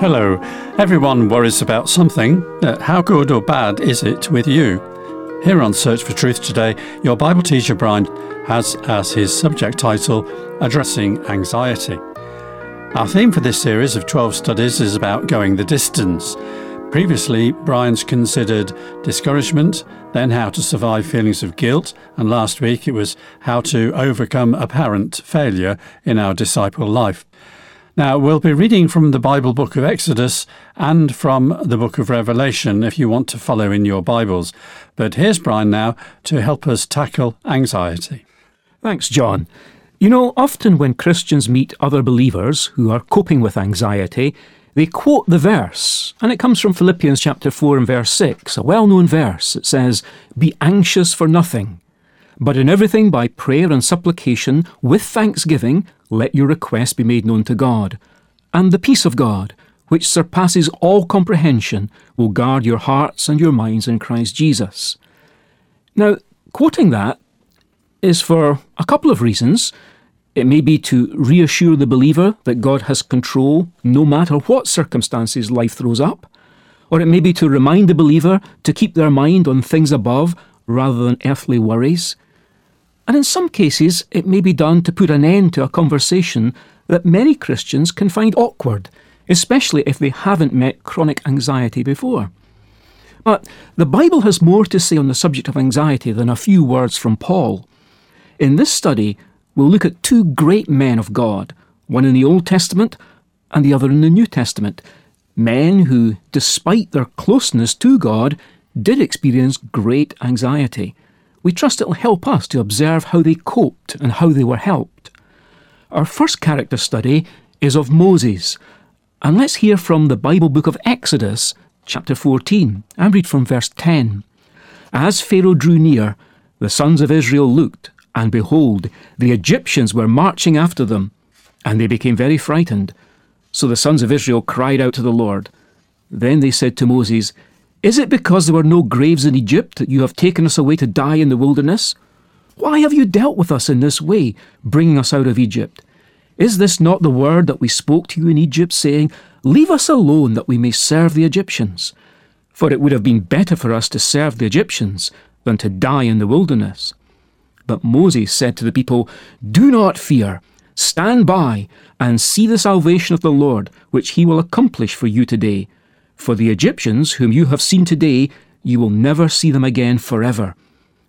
Hello. Everyone worries about something. Uh, how good or bad is it with you? Here on Search for Truth today, your Bible teacher Brian has as his subject title Addressing Anxiety. Our theme for this series of 12 studies is about going the distance. Previously, Brian's considered discouragement, then how to survive feelings of guilt, and last week it was how to overcome apparent failure in our disciple life. Now, we'll be reading from the Bible book of Exodus and from the book of Revelation if you want to follow in your Bibles. But here's Brian now to help us tackle anxiety. Thanks, John. You know, often when Christians meet other believers who are coping with anxiety, they quote the verse, and it comes from Philippians chapter 4 and verse 6, a well known verse. It says, Be anxious for nothing, but in everything by prayer and supplication, with thanksgiving, let your request be made known to God. And the peace of God, which surpasses all comprehension, will guard your hearts and your minds in Christ Jesus. Now, quoting that is for a couple of reasons. It may be to reassure the believer that God has control no matter what circumstances life throws up, or it may be to remind the believer to keep their mind on things above rather than earthly worries. And in some cases, it may be done to put an end to a conversation that many Christians can find awkward, especially if they haven't met chronic anxiety before. But the Bible has more to say on the subject of anxiety than a few words from Paul. In this study, we'll look at two great men of God, one in the Old Testament and the other in the New Testament, men who, despite their closeness to God, did experience great anxiety. We trust it'll help us to observe how they coped and how they were helped. Our first character study is of Moses, and let's hear from the Bible book of Exodus, chapter 14, and read from verse 10. As Pharaoh drew near, the sons of Israel looked, and behold, the Egyptians were marching after them, and they became very frightened. So the sons of Israel cried out to the Lord. Then they said to Moses, is it because there were no graves in Egypt that you have taken us away to die in the wilderness? Why have you dealt with us in this way, bringing us out of Egypt? Is this not the word that we spoke to you in Egypt, saying, Leave us alone that we may serve the Egyptians? For it would have been better for us to serve the Egyptians than to die in the wilderness. But Moses said to the people, Do not fear. Stand by and see the salvation of the Lord, which he will accomplish for you today. For the Egyptians, whom you have seen today, you will never see them again forever.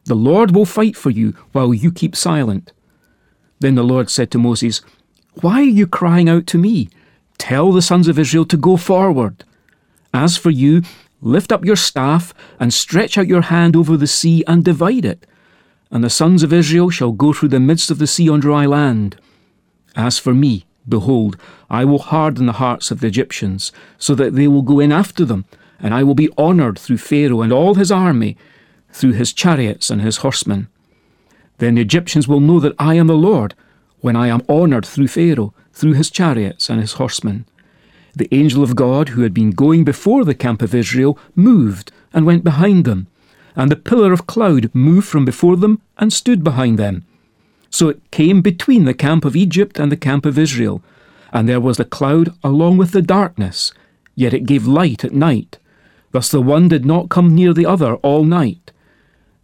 The Lord will fight for you while you keep silent. Then the Lord said to Moses, Why are you crying out to me? Tell the sons of Israel to go forward. As for you, lift up your staff and stretch out your hand over the sea and divide it. And the sons of Israel shall go through the midst of the sea on dry land. As for me, Behold, I will harden the hearts of the Egyptians, so that they will go in after them, and I will be honoured through Pharaoh and all his army, through his chariots and his horsemen. Then the Egyptians will know that I am the Lord, when I am honoured through Pharaoh, through his chariots and his horsemen. The angel of God, who had been going before the camp of Israel, moved and went behind them, and the pillar of cloud moved from before them and stood behind them. So it came between the camp of Egypt and the camp of Israel, and there was the cloud along with the darkness, yet it gave light at night. Thus the one did not come near the other all night.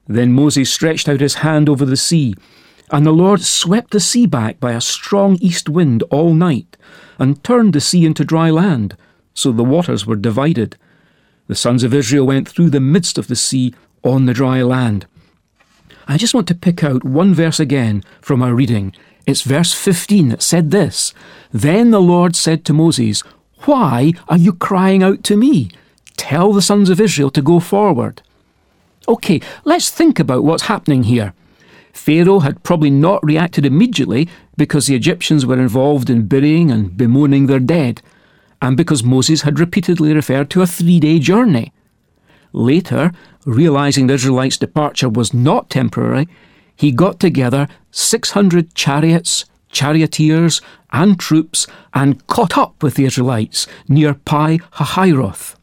Then Moses stretched out his hand over the sea, and the Lord swept the sea back by a strong east wind all night, and turned the sea into dry land, so the waters were divided. The sons of Israel went through the midst of the sea on the dry land. I just want to pick out one verse again from our reading. It's verse 15 that said this Then the Lord said to Moses, Why are you crying out to me? Tell the sons of Israel to go forward. OK, let's think about what's happening here. Pharaoh had probably not reacted immediately because the Egyptians were involved in burying and bemoaning their dead, and because Moses had repeatedly referred to a three day journey. Later, realizing the Israelites' departure was not temporary, he got together 600 chariots, charioteers, and troops and caught up with the Israelites near Pi Hahiroth.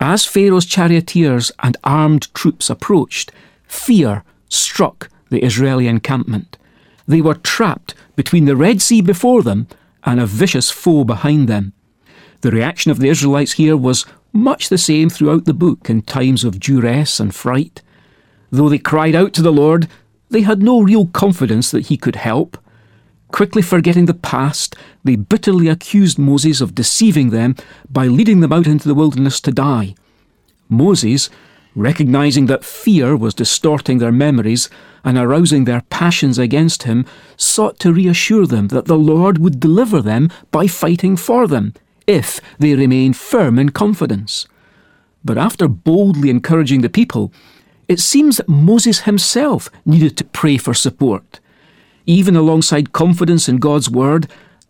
As Pharaoh's charioteers and armed troops approached, fear struck the Israeli encampment. They were trapped between the Red Sea before them and a vicious foe behind them. The reaction of the Israelites here was much the same throughout the book in times of duress and fright. Though they cried out to the Lord, they had no real confidence that He could help. Quickly forgetting the past, they bitterly accused Moses of deceiving them by leading them out into the wilderness to die. Moses, recognizing that fear was distorting their memories and arousing their passions against him, sought to reassure them that the Lord would deliver them by fighting for them, if they remain firm in confidence. But after boldly encouraging the people, it seems that Moses himself needed to pray for support. Even alongside confidence in God's word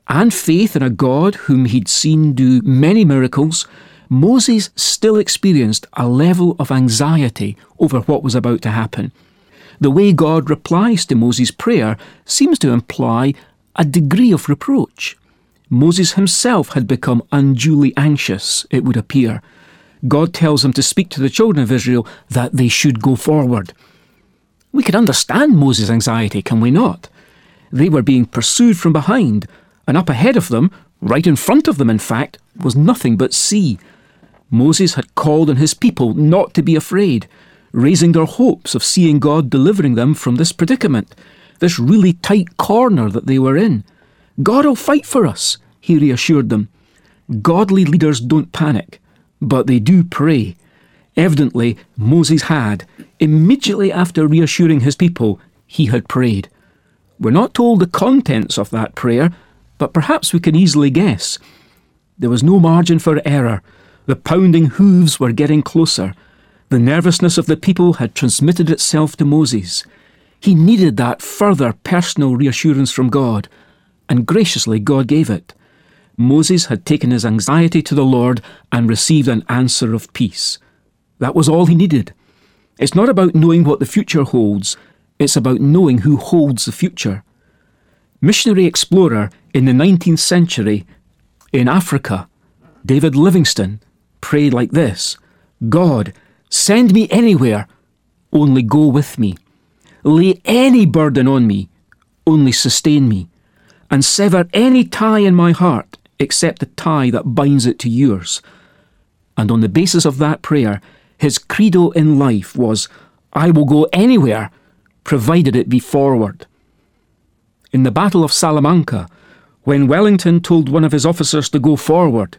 and faith in a God whom he'd seen do many miracles, Moses still experienced a level of anxiety over what was about to happen. The way God replies to Moses' prayer seems to imply a degree of reproach. Moses himself had become unduly anxious, it would appear. God tells him to speak to the children of Israel that they should go forward. We can understand Moses' anxiety, can we not? They were being pursued from behind, and up ahead of them, right in front of them, in fact, was nothing but sea. Moses had called on his people not to be afraid, raising their hopes of seeing God delivering them from this predicament, this really tight corner that they were in. God will fight for us, he reassured them. Godly leaders don't panic, but they do pray. Evidently, Moses had. Immediately after reassuring his people, he had prayed. We're not told the contents of that prayer, but perhaps we can easily guess. There was no margin for error. The pounding hooves were getting closer. The nervousness of the people had transmitted itself to Moses. He needed that further personal reassurance from God, and graciously God gave it. Moses had taken his anxiety to the Lord and received an answer of peace. That was all he needed. It's not about knowing what the future holds, it's about knowing who holds the future. Missionary explorer in the 19th century in Africa, David Livingstone, prayed like this God, send me anywhere, only go with me. Lay any burden on me, only sustain me. And sever any tie in my heart except the tie that binds it to yours. And on the basis of that prayer, his credo in life was, I will go anywhere provided it be forward. In the Battle of Salamanca, when Wellington told one of his officers to go forward,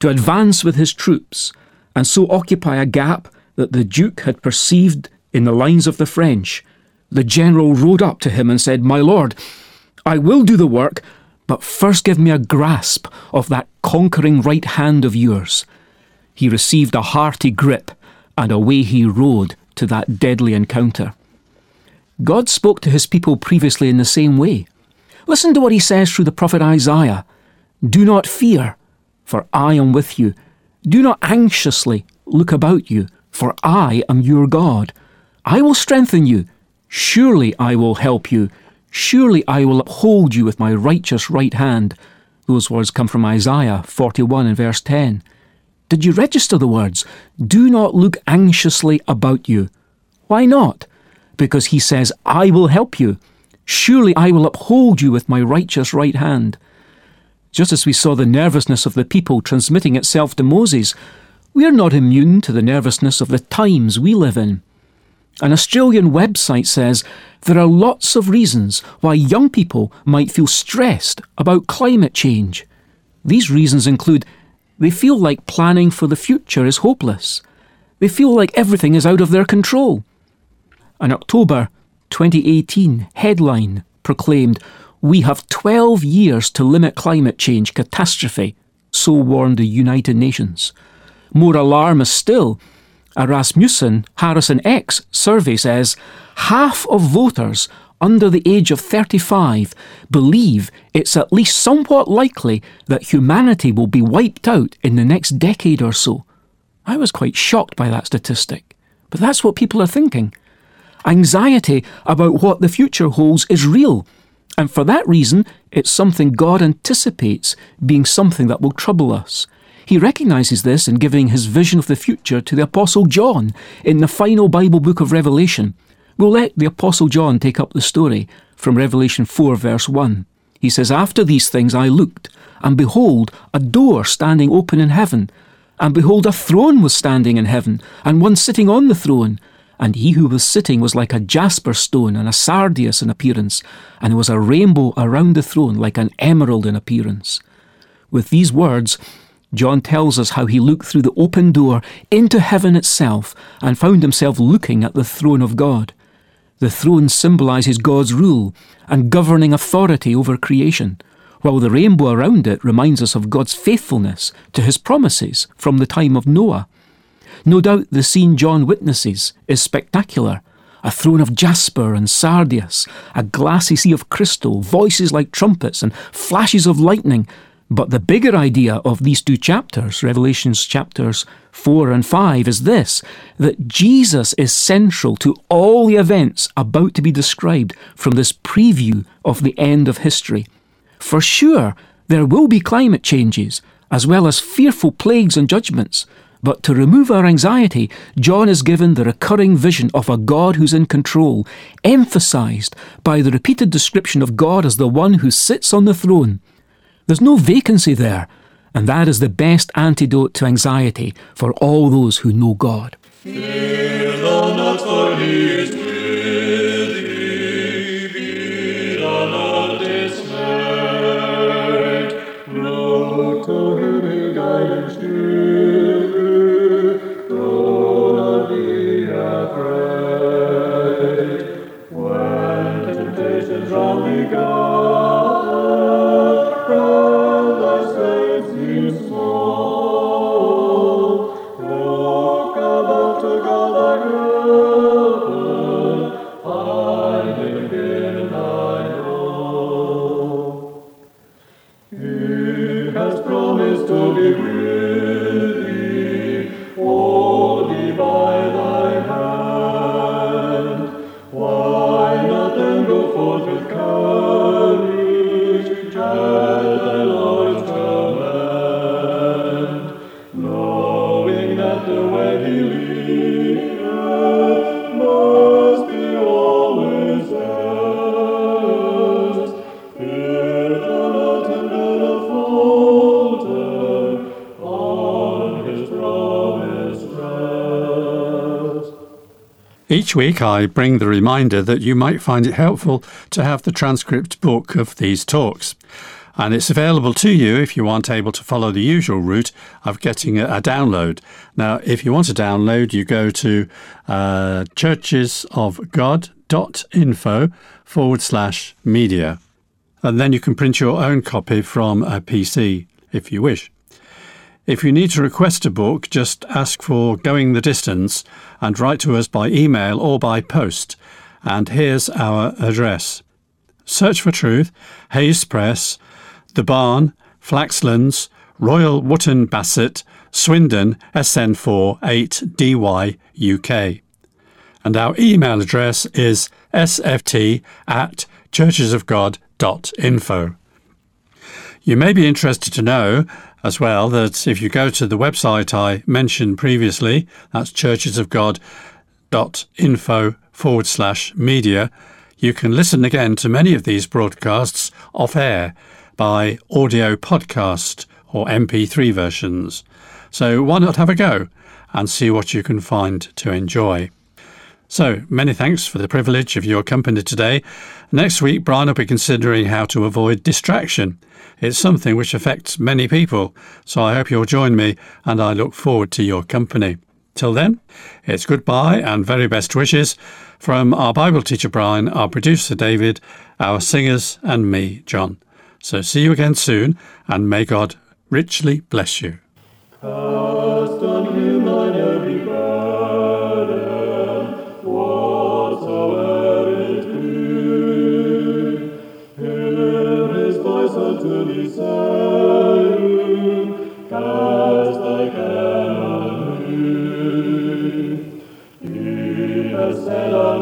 to advance with his troops, and so occupy a gap that the Duke had perceived in the lines of the French, the general rode up to him and said, My lord, I will do the work, but first give me a grasp of that conquering right hand of yours. He received a hearty grip, and away he rode to that deadly encounter. God spoke to his people previously in the same way. Listen to what he says through the prophet Isaiah Do not fear, for I am with you. Do not anxiously look about you, for I am your God. I will strengthen you. Surely I will help you. Surely I will uphold you with my righteous right hand. Those words come from Isaiah 41 and verse 10. Did you register the words? Do not look anxiously about you. Why not? because he says, I will help you. Surely I will uphold you with my righteous right hand. Just as we saw the nervousness of the people transmitting itself to Moses, we are not immune to the nervousness of the times we live in. An Australian website says there are lots of reasons why young people might feel stressed about climate change. These reasons include they feel like planning for the future is hopeless. They feel like everything is out of their control. An October 2018 headline proclaimed, We have 12 years to limit climate change catastrophe, so warned the United Nations. More alarmist still, a Rasmussen Harrison X survey says half of voters under the age of 35 believe it's at least somewhat likely that humanity will be wiped out in the next decade or so. I was quite shocked by that statistic, but that's what people are thinking. Anxiety about what the future holds is real, and for that reason, it's something God anticipates being something that will trouble us. He recognises this in giving his vision of the future to the Apostle John in the final Bible book of Revelation. We'll let the Apostle John take up the story from Revelation 4, verse 1. he says, After these things I looked, and behold, a door standing open in heaven. And behold, a throne was standing in heaven, and one sitting on the throne. And he who was sitting was like a jasper stone and a sardius in appearance, and there was a rainbow around the throne like an emerald in appearance. With these words, John tells us how he looked through the open door into heaven itself and found himself looking at the throne of God. The throne symbolises God's rule and governing authority over creation, while the rainbow around it reminds us of God's faithfulness to his promises from the time of Noah. No doubt the scene John witnesses is spectacular. A throne of jasper and sardius, a glassy sea of crystal, voices like trumpets, and flashes of lightning. But the bigger idea of these two chapters, Revelations chapters 4 and 5, is this that Jesus is central to all the events about to be described from this preview of the end of history. For sure, there will be climate changes, as well as fearful plagues and judgments. But to remove our anxiety, John is given the recurring vision of a God who's in control, emphasized by the repeated description of God as the one who sits on the throne. There's no vacancy there, and that is the best antidote to anxiety for all those who know God. Fear Each week, I bring the reminder that you might find it helpful to have the transcript book of these talks. And it's available to you if you aren't able to follow the usual route of getting a, download. Now, if you want a download, you go to uh, churchesofgod.info forward slash media. And then you can print your own copy from a PC if you wish. If you need to request a book, just ask for Going the Distance and write to us by email or by post. And here's our address Search for Truth, Hayes Press, The Barn, Flaxlands, Royal Wootton Bassett, Swindon, SN4 8DY, UK. And our email address is sft at churchesofgod.info. You may be interested to know as well that if you go to the website I mentioned previously, that's churchesofgod.info forward slash media, you can listen again to many of these broadcasts off air by audio podcast or MP3 versions. So why not have a go and see what you can find to enjoy? So, many thanks for the privilege of your company today. Next week, Brian will be considering how to avoid distraction. It's something which affects many people, so I hope you'll join me and I look forward to your company. Till then, it's goodbye and very best wishes from our Bible teacher Brian, our producer David, our singers, and me, John. So see you again soon, and may God richly bless you. Sela.